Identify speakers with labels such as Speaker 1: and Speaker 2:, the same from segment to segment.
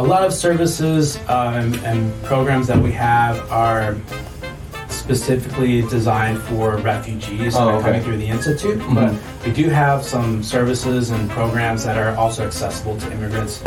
Speaker 1: a lot of services um, and programs that we have are specifically designed for refugees
Speaker 2: Oh,
Speaker 1: that are
Speaker 2: okay.
Speaker 1: coming through the institute.
Speaker 2: Mhm.
Speaker 1: But we do have some services and programs that are also accessible to immigrants.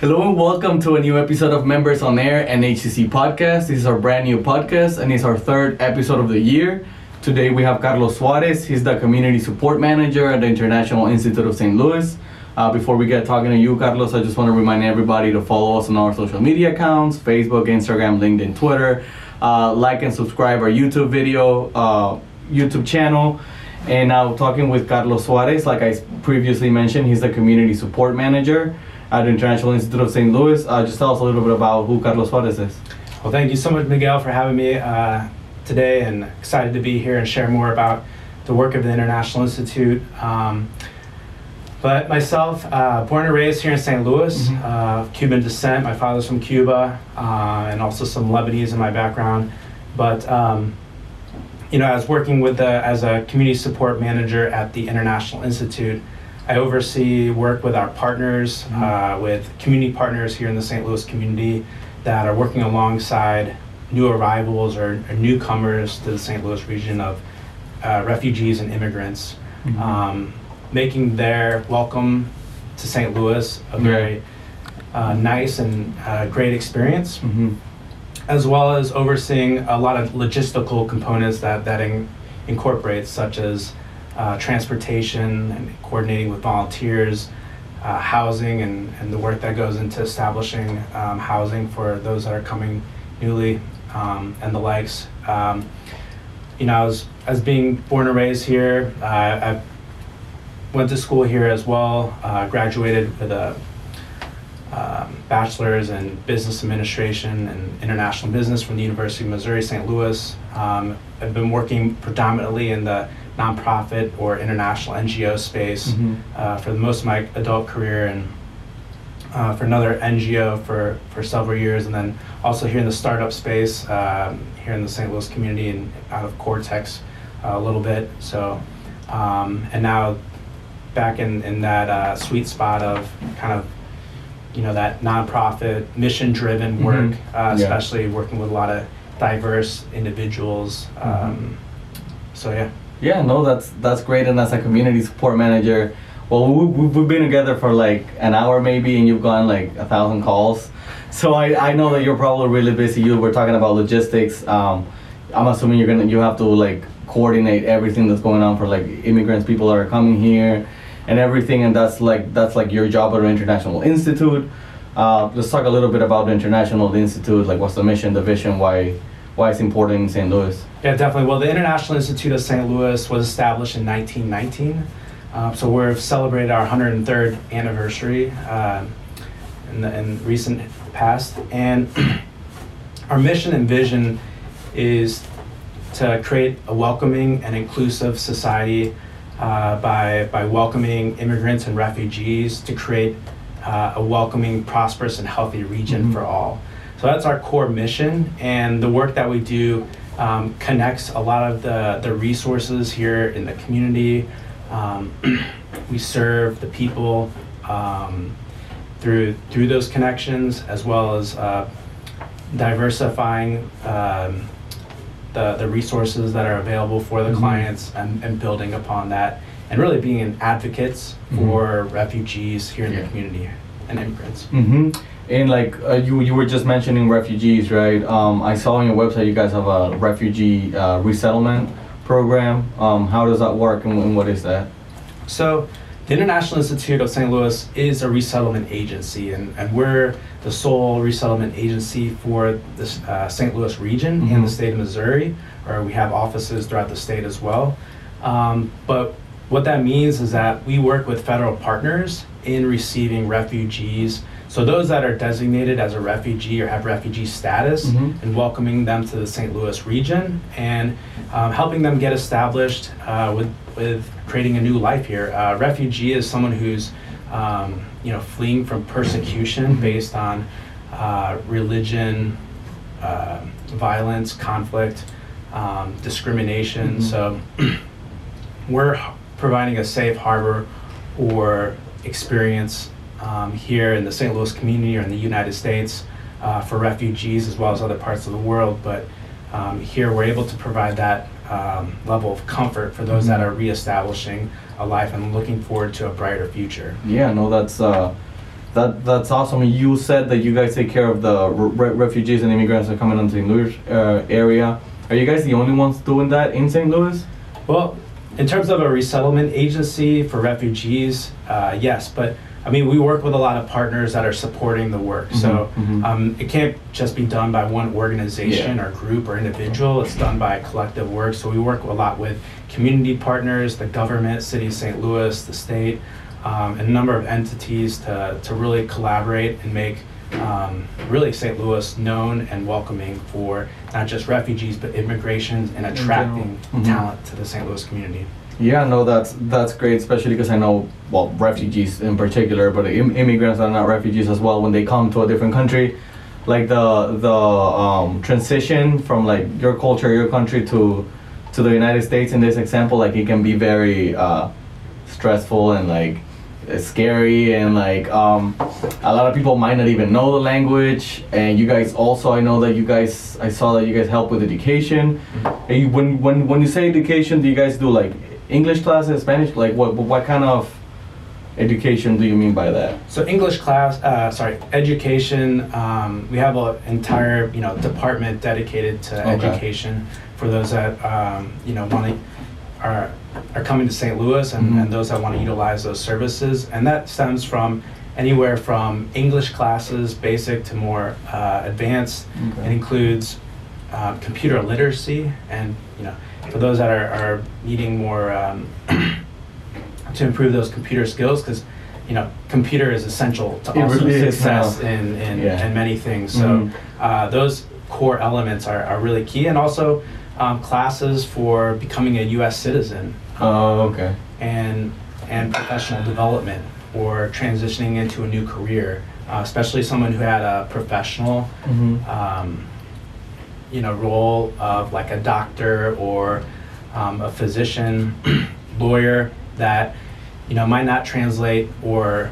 Speaker 2: Hello and welcome to a new episode of Members on Air and HCC podcast. This is our brand new podcast and it's our third episode of the year. Today we have Carlos Suarez. He's the community support manager at the International Institute of St. Louis. Uh, before we get talking to you, Carlos, I just want to remind everybody to follow us on our social media accounts Facebook, Instagram, LinkedIn, Twitter. Uh, like and subscribe our YouTube video, uh, YouTube channel. And now talking with Carlos Suarez, like I previously mentioned, he's the community support manager at the International Institute of St. Louis. Uh, just tell us a little bit about who Carlos Suarez is.
Speaker 1: Well, thank you so much, Miguel, for having me uh, today and excited to be here and share more about the work of the International Institute. Um, but myself, uh, born and raised here in St. Louis,
Speaker 2: Mhm.
Speaker 1: uh, Cuban descent. My father's from Cuba, uh, and also some Lebanese in my background. But um, you know, I was working with the as a community support manager at the International Institute, I oversee work with our partners, uh, with community partners here in the St. Louis community that are working alongside new arrivals or, or newcomers to the St. Louis region of uh, refugees and immigrants,
Speaker 2: Mhm.
Speaker 1: um, making their welcome to St. Louis a very uh, nice and uh, great experience
Speaker 2: hmm
Speaker 1: as well as overseeing a lot of logistical components that that in, incorporates, such as uh, transportation and coordinating with volunteers, uh, housing, and, and the work that goes into establishing um, housing for those that are coming newly, um, and the likes. Um, you know, as, as being born and raised here, uh, I went to school here as well, uh, graduated with a um, bachelor's in business administration and international business from the University of Missouri St. Louis. Um, I've been working predominantly in the nonprofit or international NGO space
Speaker 2: Mhm.
Speaker 1: uh, for the most of my adult career and uh, for another NGO for, for several years, and then also here in the startup space, um, here in the St. Louis community and out of Cortex uh, a little bit. So, um, and now back in, in that uh, sweet spot of kind of, you know, that nonprofit, mission-driven
Speaker 2: Mhm.
Speaker 1: work,
Speaker 2: Yeah.
Speaker 1: uh, especially working with a lot of diverse individuals. Um, so yeah.
Speaker 2: Yeah, no, that's that's great. And as a community support manager, well, we, we've been together for like an hour maybe, and you've gone like a thousand calls. So I, I know that you're probably really busy. You were talking about logistics. Um, I'm assuming you're gonna you have to like coordinate everything that's going on for like immigrants, people that are coming here, and everything. And that's like that's like your job at International Institute. Uh, let's talk a little bit about the International Institute. Like, what's the mission, the vision, why why it's important in St. Louis.
Speaker 1: Yeah, definitely. Well, the International Institute of St. Louis was established in 1919. Uh, so we've celebrated our 103rd anniversary uh, in the in recent past. And our mission and vision is to create a welcoming and inclusive society uh, by, by welcoming immigrants and refugees to create uh, a welcoming, prosperous, and healthy region
Speaker 2: Mhm.
Speaker 1: for all. So that's our core mission, and the work that we do um, connects a lot of the, the resources here in the community. Um, we serve the people um, through through those connections, as well as uh, diversifying um, the the resources that are available for the
Speaker 2: Mhm.
Speaker 1: clients and, and building upon that, and really being an advocates
Speaker 2: Mhm.
Speaker 1: for refugees here in
Speaker 2: Yeah.
Speaker 1: the community and immigrants.
Speaker 2: Mm-hmm. And like uh, you, you were just mentioning refugees, right? Um, I saw on your website you guys have a refugee uh, resettlement program. Um, how does that work, and, and what is that?
Speaker 1: So, the International Institute of St. Louis is a resettlement agency, and, and we're the sole resettlement agency for the uh, St. Louis region
Speaker 2: Mhm.
Speaker 1: and the state of Missouri, or we have offices throughout the state as well. Um, but what that means is that we work with federal partners in receiving refugees. So, those that are designated as a refugee or have refugee status,
Speaker 2: Mhm.
Speaker 1: and welcoming them to the St. Louis region and um, helping them get established uh, with, with creating a new life here. Uh, refugee is someone who's um, you know fleeing from persecution based on uh, religion, uh, violence, conflict, um, discrimination.
Speaker 2: Mhm.
Speaker 1: So we're providing a safe harbor or experience um, here in the St. Louis community or in the United States uh, for refugees as well as other parts of the world. But um, here we're able to provide that um, level of comfort for those that
Speaker 2: Mhm.
Speaker 1: are reestablishing a life and looking forward to a brighter future.
Speaker 2: Yeah, no, that's uh, that that's awesome. You said that you guys take care of the re- refugees and immigrants that are coming into the St. Louis uh, area. Are you guys the only ones doing that in St. Louis?
Speaker 1: Well, in terms of a resettlement agency for refugees, uh, yes, but I mean, we work with a lot of partners that are supporting the work. So
Speaker 2: Mhm, mhm.
Speaker 1: um, it can't just be done by one organization
Speaker 2: Yeah.
Speaker 1: or group or individual. It's done by collective work. So we work a lot with community partners, the government, City of St. Louis, the state, um, and a number of entities to, to really collaborate and make um, really St. Louis known and welcoming for not just refugees but immigration and attracting
Speaker 2: Mhm.
Speaker 1: talent to the St. Louis community.
Speaker 2: Yeah, no, that's that's great, especially because I know well refugees in particular, but Im- immigrants are not refugees as well. When they come to a different country, like the the um, transition from like your culture, your country to to the United States in this example, like it can be very uh, stressful and like scary and like um, a lot of people might not even know the language. And you guys also, I know that you guys, I saw that you guys help with education. And you, when when when you say education, do you guys do like English classes, Spanish? Like what what kind of education do you mean by that?
Speaker 1: So English class, uh, sorry, education. Um, we have an entire you know department dedicated to
Speaker 2: Okay.
Speaker 1: education for those that um, you know want to are are coming to St. Louis and,
Speaker 2: Mhm.
Speaker 1: and those that want to utilize those services, and that stems from anywhere from English classes, basic to more uh, advanced.
Speaker 2: Okay.
Speaker 1: It includes uh, computer literacy, and you know, for those that are, are needing more um, to improve those computer skills, because you know, computer is essential to
Speaker 2: It
Speaker 1: also
Speaker 2: really is
Speaker 1: success in, in,
Speaker 2: Yeah.
Speaker 1: in many things. So
Speaker 2: Mhm.
Speaker 1: uh, those core elements are, are really key, and also um, classes for becoming a U.S. citizen
Speaker 2: Oh, okay.
Speaker 1: and and professional development or transitioning into a new career, uh, especially someone who had a professional
Speaker 2: hmm
Speaker 1: um, you know, role of like a doctor or um, a physician, lawyer that, you know, might not translate or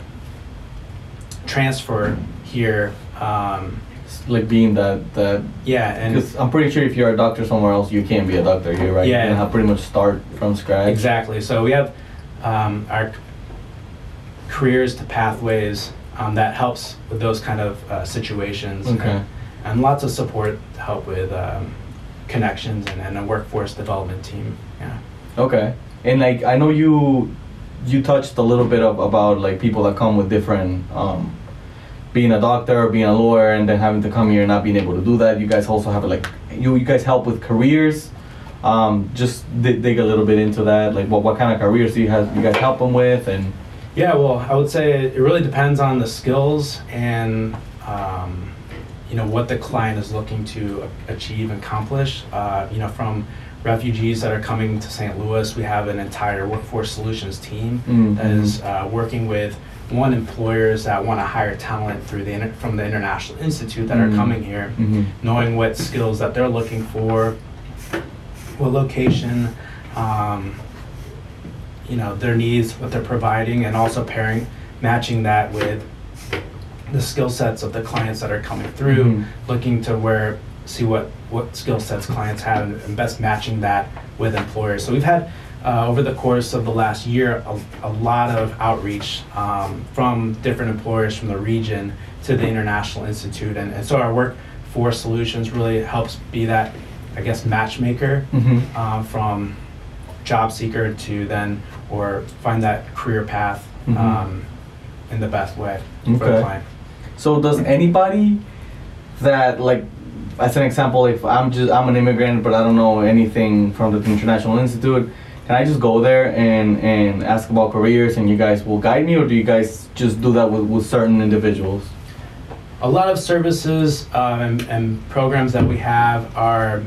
Speaker 1: transfer here. Um,
Speaker 2: Like being that that
Speaker 1: yeah, and
Speaker 2: because I'm pretty sure if you're a doctor somewhere else, you can't be a doctor here, right?
Speaker 1: Yeah.
Speaker 2: You have pretty much start from scratch.
Speaker 1: exactly. So we have um, our careers to pathways um, that helps with those kind of uh, situations.
Speaker 2: Okay.
Speaker 1: And, lots of support to help with um, connections and, and a workforce development team. Yeah.
Speaker 2: Okay. And like I know you you touched a little bit of about like people that come with different um being a doctor, being a lawyer and then having to come here and not being able to do that. You guys also have like you you guys help with careers. Um just dig, dig a little bit into that. Like what what kind of careers do you have you guys help them with and
Speaker 1: Yeah, well, I would say it really depends on the skills and um, you know what the client is looking to achieve and accomplish. Uh, you know, from refugees that are coming to St. Louis, we have an entire workforce solutions team
Speaker 2: Mhm.
Speaker 1: that is uh, working with one employers that want to hire talent through the inter- from the International Institute that
Speaker 2: Mhm.
Speaker 1: are coming here,
Speaker 2: Mhm.
Speaker 1: knowing what skills that they're looking for, what location. Um, you know their needs, what they're providing, and also pairing, matching that with the skill sets of the clients that are coming through,
Speaker 2: Mhm.
Speaker 1: looking to where see what what skill sets clients have, and, and best matching that with employers. So we've had uh, over the course of the last year a, a lot of outreach um, from different employers from the region to the International Institute, and, and so our workforce solutions really helps be that, I guess, matchmaker
Speaker 2: Mhm.
Speaker 1: um, from job seeker to then or find that career path
Speaker 2: Mhm.
Speaker 1: um, in the best way for the
Speaker 2: Okay. So does anybody that like as an example, if I'm just I'm an immigrant but I don't know anything from the International Institute, can I just go there and and ask about careers and you guys will guide me or do you guys just do that with, with certain individuals?
Speaker 1: A lot of services um, and, and programs that we have are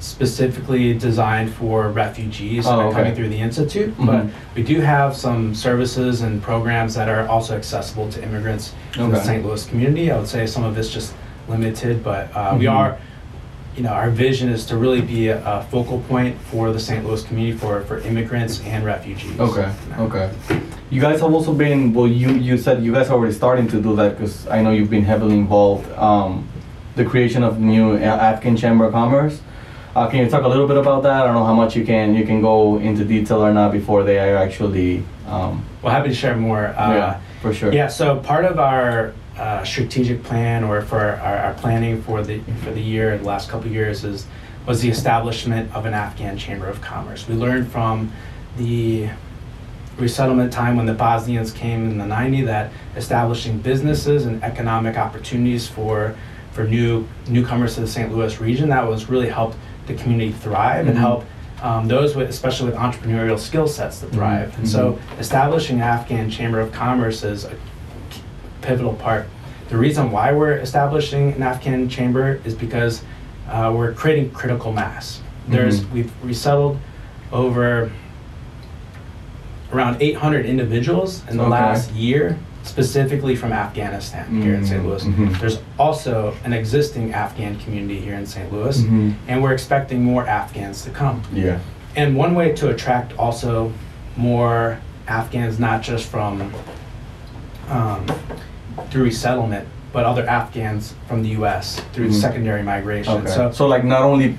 Speaker 1: specifically designed for refugees that
Speaker 2: Oh,
Speaker 1: are
Speaker 2: okay.
Speaker 1: coming through the institute, but
Speaker 2: Mhm.
Speaker 1: we do have some services and programs that are also accessible to immigrants in the
Speaker 2: Okay.
Speaker 1: St. Louis community. I would say some of it's just limited, but uh, we
Speaker 2: Mhm.
Speaker 1: are, you know, our vision is to really be a, a focal point for the St. Louis community for, for immigrants and refugees.
Speaker 2: Okay.
Speaker 1: Yeah.
Speaker 2: Okay. You guys have also been well. You you said you guys are already starting to do that because I know you've been heavily involved. Um, the creation of new A- Afghan Chamber of Commerce. Uh, can you talk a little bit about that? I don't know how much you can you can go into detail or not before they are actually. Um,
Speaker 1: Well, happy to share more. Uh,
Speaker 2: yeah, for sure.
Speaker 1: Yeah, so part of our uh, strategic plan or for our, our planning for the for the year, the last couple of years is was the establishment of an Afghan Chamber of Commerce. We learned from the resettlement time when the Bosnians came in the 90 that establishing businesses and economic opportunities for for new newcomers to the St. Louis region that was really helped the community thrive and
Speaker 2: Mhm.
Speaker 1: help um, those with especially with entrepreneurial skill sets to thrive. And so establishing Afghan Chamber of Commerce is a pivotal part. The reason why we're establishing an Afghan chamber is because uh, we're creating critical mass. There's
Speaker 2: Mhm.
Speaker 1: we've resettled over around 800 individuals in the
Speaker 2: Okay.
Speaker 1: last year, specifically from Afghanistan here in St. Louis.
Speaker 2: Mhm.
Speaker 1: There's also an existing Afghan community here in St. Louis,
Speaker 2: Mhm.
Speaker 1: and we're expecting more Afghans to come.
Speaker 2: Yeah.
Speaker 1: And one way to attract also more Afghans, not just from um, through resettlement, but other Afghans from the U.S. through
Speaker 2: Mhm.
Speaker 1: secondary migration.
Speaker 2: Okay.
Speaker 1: So,
Speaker 2: So, like not only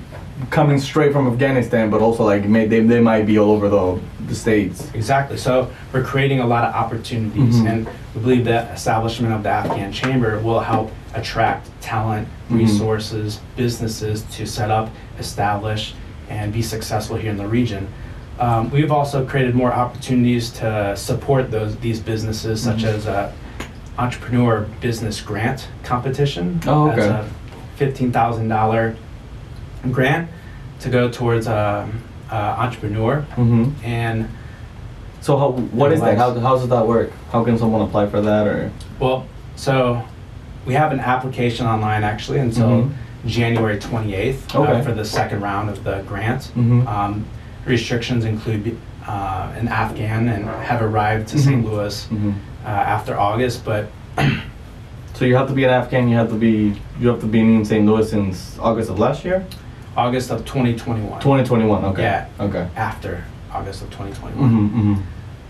Speaker 2: coming straight from Afghanistan, but also like may, they, they might be all over the the states.
Speaker 1: exactly. So we're creating a lot of opportunities,
Speaker 2: Mhm.
Speaker 1: and we believe that establishment of the Afghan Chamber will help attract talent,
Speaker 2: Mhm.
Speaker 1: resources, businesses to set up, establish, and be successful here in the region. Um, we've also created more opportunities to support those these businesses, such
Speaker 2: Mhm.
Speaker 1: as a entrepreneur business grant competition.
Speaker 2: Oh,
Speaker 1: That's a fifteen thousand dollar grant to go towards a, a entrepreneur,
Speaker 2: Mm-hmm.
Speaker 1: and
Speaker 2: So how what is that? How how does that work? How can someone apply for that or?
Speaker 1: well, so we have an application online actually until
Speaker 2: Mhm.
Speaker 1: January twenty eighth
Speaker 2: Okay.
Speaker 1: uh, for the second round of the grant.
Speaker 2: Mhm.
Speaker 1: Um, restrictions include uh, an Afghan and have arrived to St.
Speaker 2: Mhm.
Speaker 1: Louis
Speaker 2: Mhm.
Speaker 1: uh, after August, but
Speaker 2: So you have to be an Afghan. You have to be you have to be in St. Louis since August of last year.
Speaker 1: August of 2021.
Speaker 2: 2021. Okay.
Speaker 1: Yeah.
Speaker 2: Okay.
Speaker 1: After August of 2021.
Speaker 2: Mm-hmm, mm-hmm.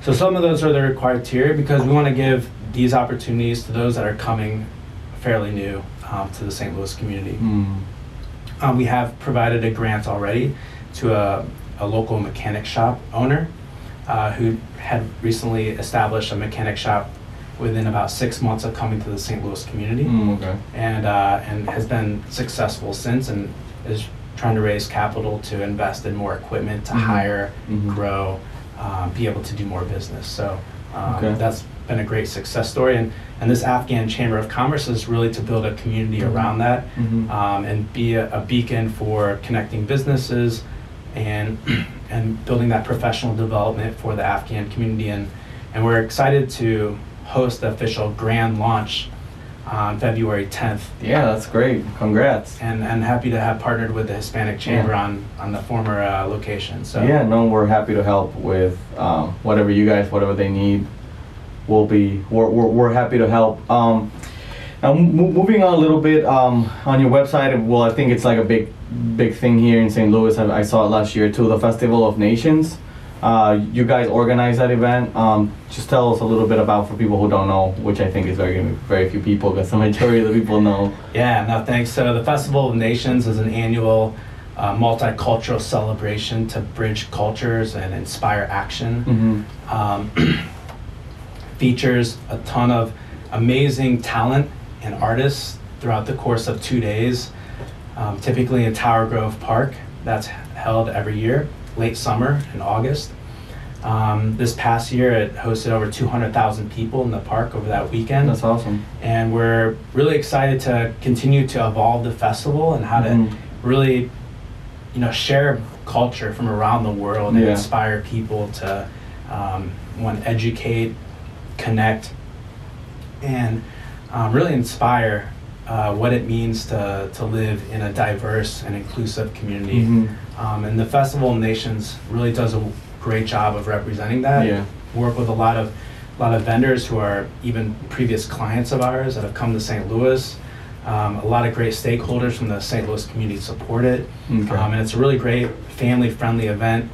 Speaker 1: So some of those are the required criteria because we want to give these opportunities to those that are coming fairly new um, to the St. Louis community.
Speaker 2: Mm.
Speaker 1: Um, we have provided a grant already to a, a local mechanic shop owner uh, who had recently established a mechanic shop within about six months of coming to the St. Louis community
Speaker 2: Mm, okay.
Speaker 1: and, uh, and has been successful since and is trying to raise capital to invest in more equipment to
Speaker 2: Mhm.
Speaker 1: hire,
Speaker 2: Mhm.
Speaker 1: grow, um, be able to do more business. So um,
Speaker 2: Okay.
Speaker 1: that's been a great success story. And, and this Afghan Chamber of Commerce is really to build a community
Speaker 2: Mhm.
Speaker 1: around that
Speaker 2: Mhm.
Speaker 1: um, and be a, a beacon for connecting businesses and and building that professional development for the Afghan community. And, and we're excited to host the official grand launch on February 10th.
Speaker 2: Yeah, that's great. Congrats.
Speaker 1: And, and happy to have partnered with the Hispanic Chamber
Speaker 2: Yeah.
Speaker 1: on, on the former uh, location. So
Speaker 2: Yeah, no, we're happy to help with um, whatever you guys, whatever they need. We'll be, we're, we're, we're happy to help. Um, now, mo- moving on a little bit um, on your website, well, I think it's like a big, big thing here in St. Louis. I, I saw it last year too, the Festival of Nations. Uh, you guys organized that event. Um, just tell us a little bit about for people who don't know, which I think is very, very few people, because the majority of the people know.
Speaker 1: Yeah, no, thanks. So the Festival of Nations is an annual uh, multicultural celebration to bridge cultures and inspire action.
Speaker 2: Mm-hmm.
Speaker 1: Um, features a ton of amazing talent and artists throughout the course of two days, um, typically in Tower Grove Park. That's held every year, late summer in August. Um, this past year, it hosted over 200,000 people in the park over that weekend
Speaker 2: That's awesome.
Speaker 1: and we're really excited to continue to evolve the festival and how
Speaker 2: Mhm.
Speaker 1: to really you know share culture from around the world and inspire people to um, one educate connect and um, really inspire uh, what it means to, to live in a diverse and inclusive community
Speaker 2: Mhm.
Speaker 1: um, and the festival of nations really does a great job of representing that
Speaker 2: Yeah.
Speaker 1: work with a lot of a lot of vendors who are even previous clients of ours that have come to St. Louis. Um, a lot of great stakeholders from the St. Louis community support it,
Speaker 2: Okay.
Speaker 1: um, and it's a really great family-friendly event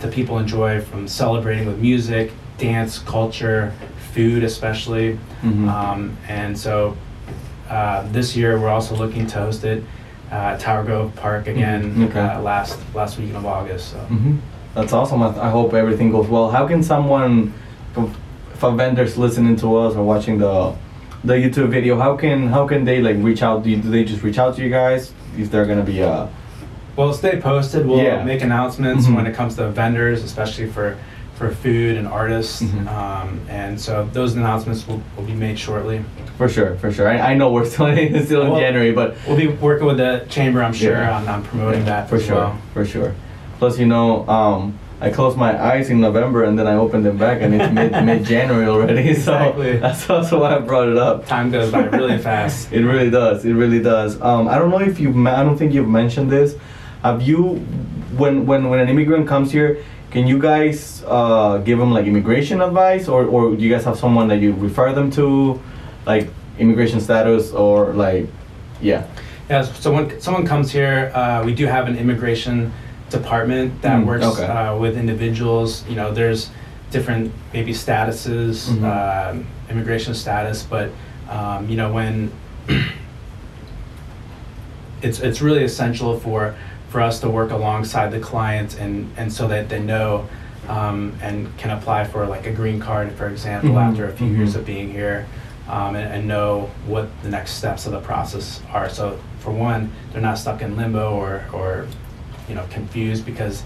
Speaker 1: that people enjoy from celebrating with music, dance, culture, food, especially.
Speaker 2: Mhm.
Speaker 1: Um, and so uh, this year we're also looking to host it uh, at Tower Grove Park again
Speaker 2: Mhm, okay.
Speaker 1: uh, last last weekend of August. So.
Speaker 2: hmm That's awesome. I, I hope everything goes well. How can someone, if- if a vendor's listening to us or watching the the YouTube video, how can how can they like reach out? Do, you, do they just reach out to you guys? Is there gonna be a
Speaker 1: Well, stay posted. We'll
Speaker 2: Yeah.
Speaker 1: make announcements
Speaker 2: Mhm.
Speaker 1: when it comes to vendors, especially for for food and artists.
Speaker 2: Mhm.
Speaker 1: Um, and so those announcements will, will be made shortly.
Speaker 2: for sure for sure? I, I know we're still in, still in
Speaker 1: Well-
Speaker 2: January, but
Speaker 1: We'll be working with the chamber, I'm sure,
Speaker 2: Yeah.
Speaker 1: on, on promoting that
Speaker 2: for sure
Speaker 1: well.
Speaker 2: for sure. Plus, you know, um, I closed my eyes in November and then I opened them back, and it's mid mid January already. So
Speaker 1: Exactly.
Speaker 2: that's also why I brought it up.
Speaker 1: Time goes by really fast.
Speaker 2: It really does. It really does. Um, I don't know if you've. I don't think you've mentioned this. Have you, when when when an immigrant comes here, can you guys uh, give them like immigration advice, or or do you guys have someone that you refer them to, like immigration status, or like, yeah.
Speaker 1: Yeah, so when someone comes here, uh, we do have an immigration department that
Speaker 2: Mm,
Speaker 1: works
Speaker 2: okay.
Speaker 1: uh, with individuals. You know, there's different maybe statuses,
Speaker 2: Mhm.
Speaker 1: um, immigration status, but um, you know when it's it's really essential for for us to work alongside the clients and and so that they know um, and can apply for like a green card, for example,
Speaker 2: Mhm,
Speaker 1: after a few years
Speaker 2: mhm.
Speaker 1: of being here, um, and, and know what the next steps of the process are. So for one, they're not stuck in limbo or or you know confused because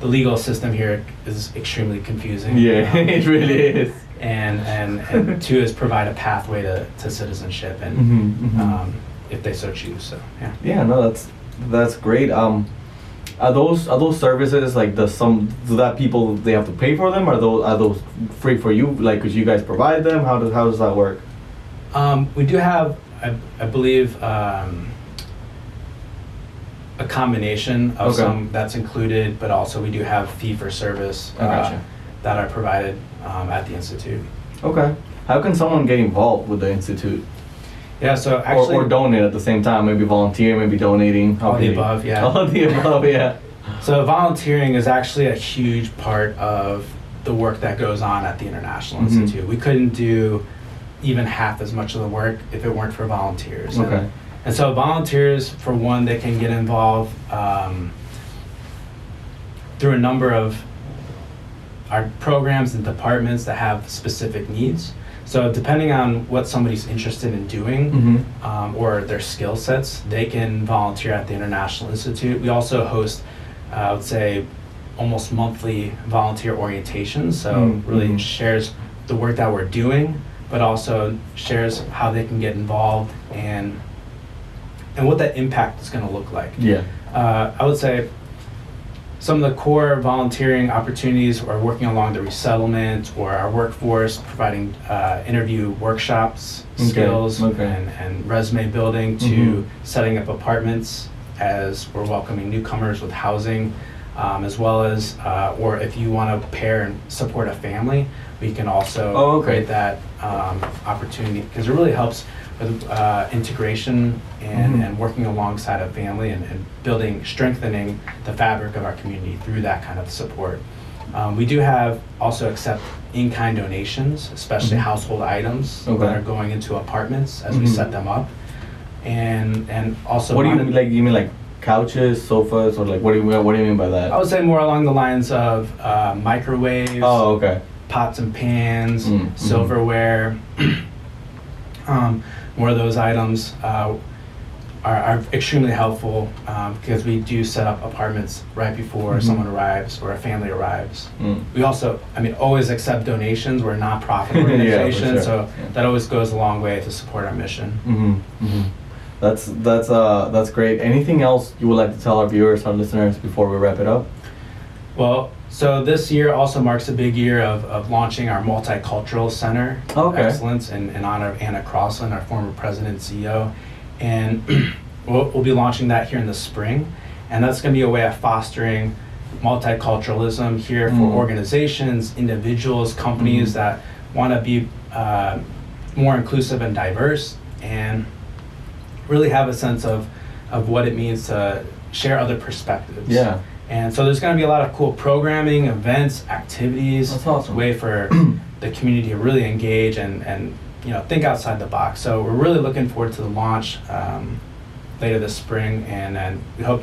Speaker 1: the legal system here is extremely confusing.
Speaker 2: Yeah,
Speaker 1: Um,
Speaker 2: it really is.
Speaker 1: and and and two is provide a pathway to, to citizenship and
Speaker 2: Mhm, mhm.
Speaker 1: um, if they so choose. So yeah.
Speaker 2: Yeah, no, that's that's great. Um, are those are those services like the some do that people they have to pay for them? Are those are those free for you? Like, cause you guys provide them? How does how does that work?
Speaker 1: Um, we do have, I, I believe, um, a combination of
Speaker 2: Okay.
Speaker 1: some that's included, but also we do have fee for service
Speaker 2: I gotcha.
Speaker 1: uh, that are provided um, at the institute.
Speaker 2: Okay. How can someone get involved with the institute?
Speaker 1: Yeah, so
Speaker 2: or,
Speaker 1: actually,
Speaker 2: or donate at the same time? Maybe volunteer, maybe donating.
Speaker 1: All the above, yeah.
Speaker 2: All the above, yeah.
Speaker 1: So volunteering is actually a huge part of the work that goes on at the International
Speaker 2: Mhm.
Speaker 1: Institute. We couldn't do even half as much of the work if it weren't for volunteers. And-
Speaker 2: Okay.
Speaker 1: And so volunteers, for one, they can get involved um, through a number of our programs and departments that have specific needs. So depending on what somebody's interested in doing
Speaker 2: Mm-hmm.
Speaker 1: um, or their skill sets, they can volunteer at the International Institute. We also host, uh, I would say, almost monthly volunteer orientations. So
Speaker 2: Mm,
Speaker 1: really
Speaker 2: mhm.
Speaker 1: shares the work that we're doing, but also shares how they can get involved and and what that impact is going to look like.
Speaker 2: Yeah.
Speaker 1: Uh, I would say some of the core volunteering opportunities are working along the resettlement or our workforce, providing uh, interview workshops,
Speaker 2: Okay,
Speaker 1: skills,
Speaker 2: okay.
Speaker 1: And, and resume building to
Speaker 2: Mhm.
Speaker 1: setting up apartments as we're welcoming newcomers with housing, um, as well as, uh, or if you want to pair and support a family, we can also
Speaker 2: Oh, okay.
Speaker 1: create that um, opportunity because it really helps uh, integration and,
Speaker 2: Mhm.
Speaker 1: and working alongside a family and, and building, strengthening the fabric of our community through that kind of support. Um, we do have also accept in-kind donations, especially
Speaker 2: Mhm.
Speaker 1: household items
Speaker 2: Okay.
Speaker 1: that are going into apartments as we
Speaker 2: Mhm.
Speaker 1: set them up, and and also
Speaker 2: what do you
Speaker 1: monet-
Speaker 2: like? You mean like couches, sofas, or like what do you what do you mean by that?
Speaker 1: I would say more along the lines of uh, microwaves,
Speaker 2: oh, okay.
Speaker 1: pots and pans,
Speaker 2: Mm,
Speaker 1: silverware. um, more of those items uh, are, are extremely helpful um, because we do set up apartments right before
Speaker 2: Mhm.
Speaker 1: someone arrives or a family arrives.
Speaker 2: Mm.
Speaker 1: We also, I mean, always accept donations. We're a nonprofit
Speaker 2: Yeah,
Speaker 1: organization,
Speaker 2: sure.
Speaker 1: so
Speaker 2: Yeah.
Speaker 1: that always goes a long way to support our mission.
Speaker 2: Mm-hmm. Mm-hmm. That's that's uh that's great. Anything else you would like to tell our viewers, our listeners, before we wrap it up?
Speaker 1: Well, so this year also marks a big year of, of launching our multicultural center of
Speaker 2: Okay.
Speaker 1: excellence in, in honor of Anna Crosslin, our former president and CEO. And we'll, we'll be launching that here in the spring. And that's going to be a way of fostering multiculturalism here for
Speaker 2: Mm.
Speaker 1: organizations, individuals, companies
Speaker 2: Mhm.
Speaker 1: that want to be uh, more inclusive and diverse and really have a sense of, of what it means to share other perspectives
Speaker 2: Yeah.
Speaker 1: And so there's going to be a lot of cool programming, events, activities.
Speaker 2: That's awesome.
Speaker 1: Way for the community to really engage and, and you know think outside the box. So we're really looking forward to the launch um, later this spring, and then we hope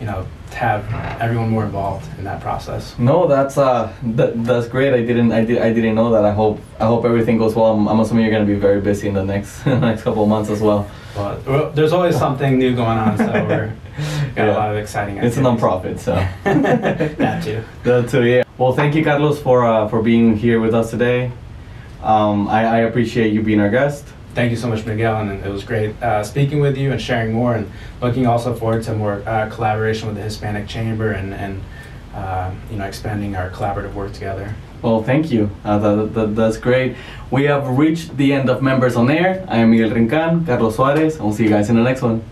Speaker 1: you know to have everyone more involved in that process.
Speaker 2: No, that's uh, that, that's great. I didn't, I did, I didn't know that. I hope, I hope everything goes well. I'm, I'm assuming you're gonna be very busy in the next, next couple of months as well.
Speaker 1: But well, there's always something new going on, so we're got a lot of exciting.
Speaker 2: It's a
Speaker 1: activities.
Speaker 2: nonprofit, so.
Speaker 1: that too.
Speaker 2: That too, yeah. Well, thank you, Carlos, for uh, for being here with us today. Um, I, I appreciate you being our guest.
Speaker 1: Thank you so much, Miguel, and it was great uh, speaking with you and sharing more, and looking also forward to more uh, collaboration with the Hispanic Chamber and and uh, you know expanding our collaborative work together.
Speaker 2: Well, thank you. Uh, that, that, that's great. We have reached the end of Members on Air. I am Miguel Rincan, Carlos Suarez, and we'll see you guys in the next one.